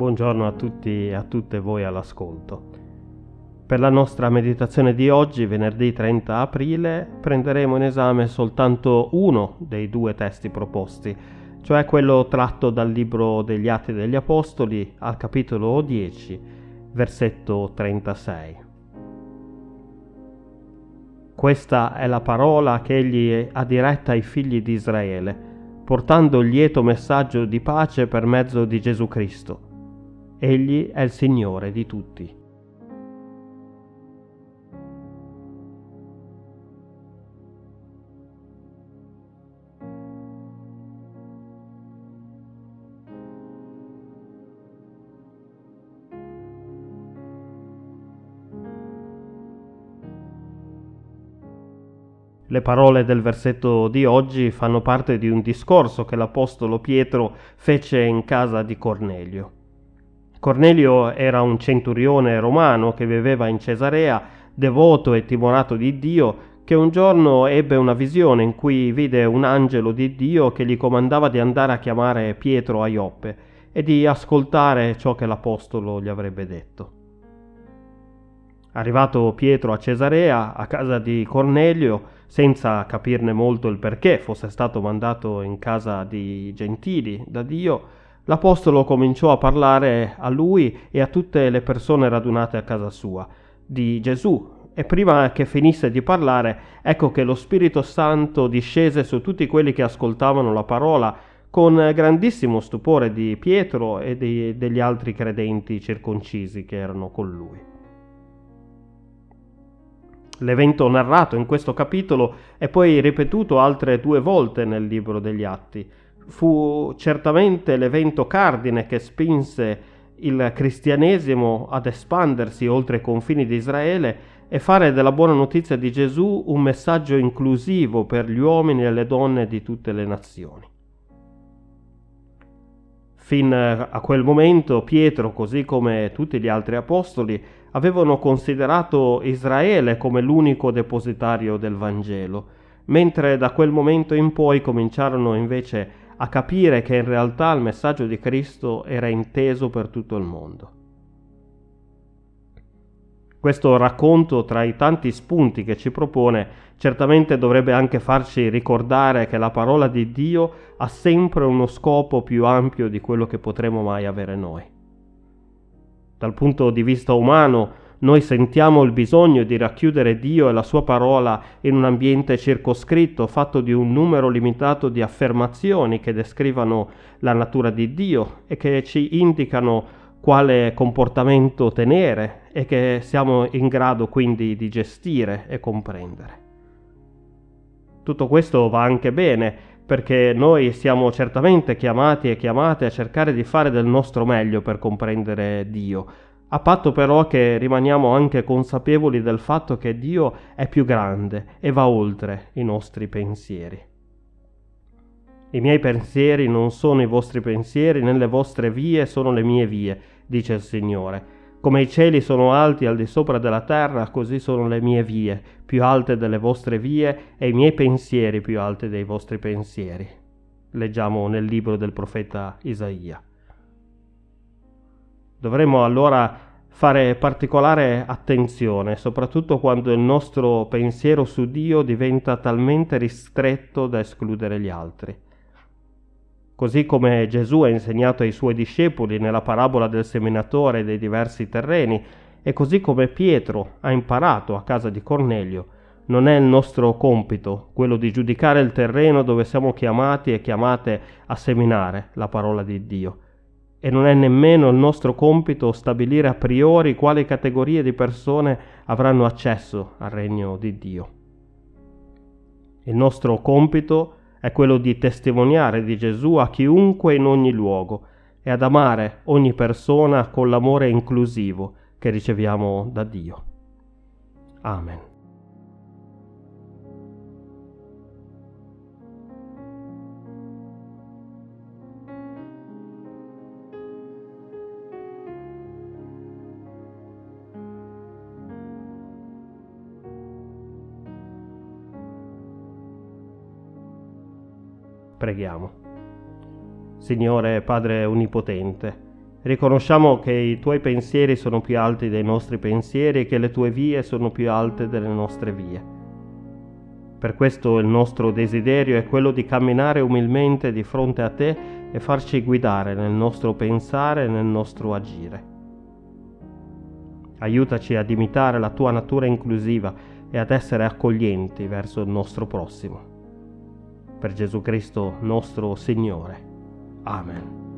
Buongiorno a tutti e a tutte voi all'ascolto. Per la nostra meditazione di oggi, venerdì 30 aprile, prenderemo in esame soltanto uno dei due testi proposti, cioè quello tratto dal libro degli Atti degli Apostoli al capitolo 10, versetto 36. Questa è la parola che egli ha diretta ai figli di Israele, portando il lieto messaggio di pace per mezzo di Gesù Cristo Egli è il Signore di tutti. Le parole del versetto di oggi fanno parte di un discorso che l'Apostolo Pietro fece in casa di Cornelio. Cornelio era un centurione romano che viveva in Cesarea, devoto e timorato di Dio, che un giorno ebbe una visione in cui vide un angelo di Dio che gli comandava di andare a chiamare Pietro a Ioppe e di ascoltare ciò che l'apostolo gli avrebbe detto. Arrivato Pietro a Cesarea, a casa di Cornelio, senza capirne molto il perché fosse stato mandato in casa di gentili da Dio, l'Apostolo cominciò a parlare a lui e a tutte le persone radunate a casa sua di Gesù e prima che finisse di parlare, ecco che lo Spirito Santo discese su tutti quelli che ascoltavano la parola con grandissimo stupore di Pietro e di, degli altri credenti circoncisi che erano con lui. L'evento narrato in questo capitolo è poi ripetuto altre due volte nel libro degli Atti fu certamente l'evento cardine che spinse il cristianesimo ad espandersi oltre i confini di Israele e fare della buona notizia di Gesù un messaggio inclusivo per gli uomini e le donne di tutte le nazioni. Fin a quel momento Pietro, così come tutti gli altri apostoli, avevano considerato Israele come l'unico depositario del Vangelo, mentre da quel momento in poi cominciarono invece a capire che in realtà il messaggio di Cristo era inteso per tutto il mondo. Questo racconto, tra i tanti spunti che ci propone, certamente dovrebbe anche farci ricordare che la parola di Dio ha sempre uno scopo più ampio di quello che potremo mai avere noi. Dal punto di vista umano, noi sentiamo il bisogno di racchiudere Dio e la sua parola in un ambiente circoscritto, fatto di un numero limitato di affermazioni che descrivano la natura di Dio e che ci indicano quale comportamento tenere e che siamo in grado quindi di gestire e comprendere. Tutto questo va anche bene perché noi siamo certamente chiamati e chiamate a cercare di fare del nostro meglio per comprendere Dio, a patto però che rimaniamo anche consapevoli del fatto che Dio è più grande e va oltre i nostri pensieri. I miei pensieri non sono i vostri pensieri, né le vostre vie sono le mie vie, dice il Signore. Come i cieli sono alti al di sopra della terra, così sono le mie vie più alte delle vostre vie e i miei pensieri più alti dei vostri pensieri. Leggiamo nel libro del profeta Isaia. Dovremmo allora fare particolare attenzione, soprattutto quando il nostro pensiero su Dio diventa talmente ristretto da escludere gli altri. Così come Gesù ha insegnato ai suoi discepoli nella parabola del seminatore dei diversi terreni, e così come Pietro ha imparato a casa di Cornelio, non è il nostro compito quello di giudicare il terreno dove siamo chiamati e chiamate a seminare la parola di Dio e non è nemmeno il nostro compito stabilire a priori quali categorie di persone avranno accesso al regno di Dio. Il nostro compito è quello di testimoniare di Gesù a chiunque in ogni luogo e ad amare ogni persona con l'amore inclusivo che riceviamo da Dio. Amen. Preghiamo. Signore Padre Onnipotente, Riconosciamo che i tuoi pensieri sono più alti dei nostri pensieri e che le tue vie sono più alte delle nostre vie. Per questo il nostro desiderio è quello di camminare umilmente di fronte a te e farci guidare nel nostro pensare e nel nostro agire. Aiutaci ad imitare la tua natura inclusiva e ad essere accoglienti verso il nostro prossimo. Per Gesù Cristo nostro Signore. Amen.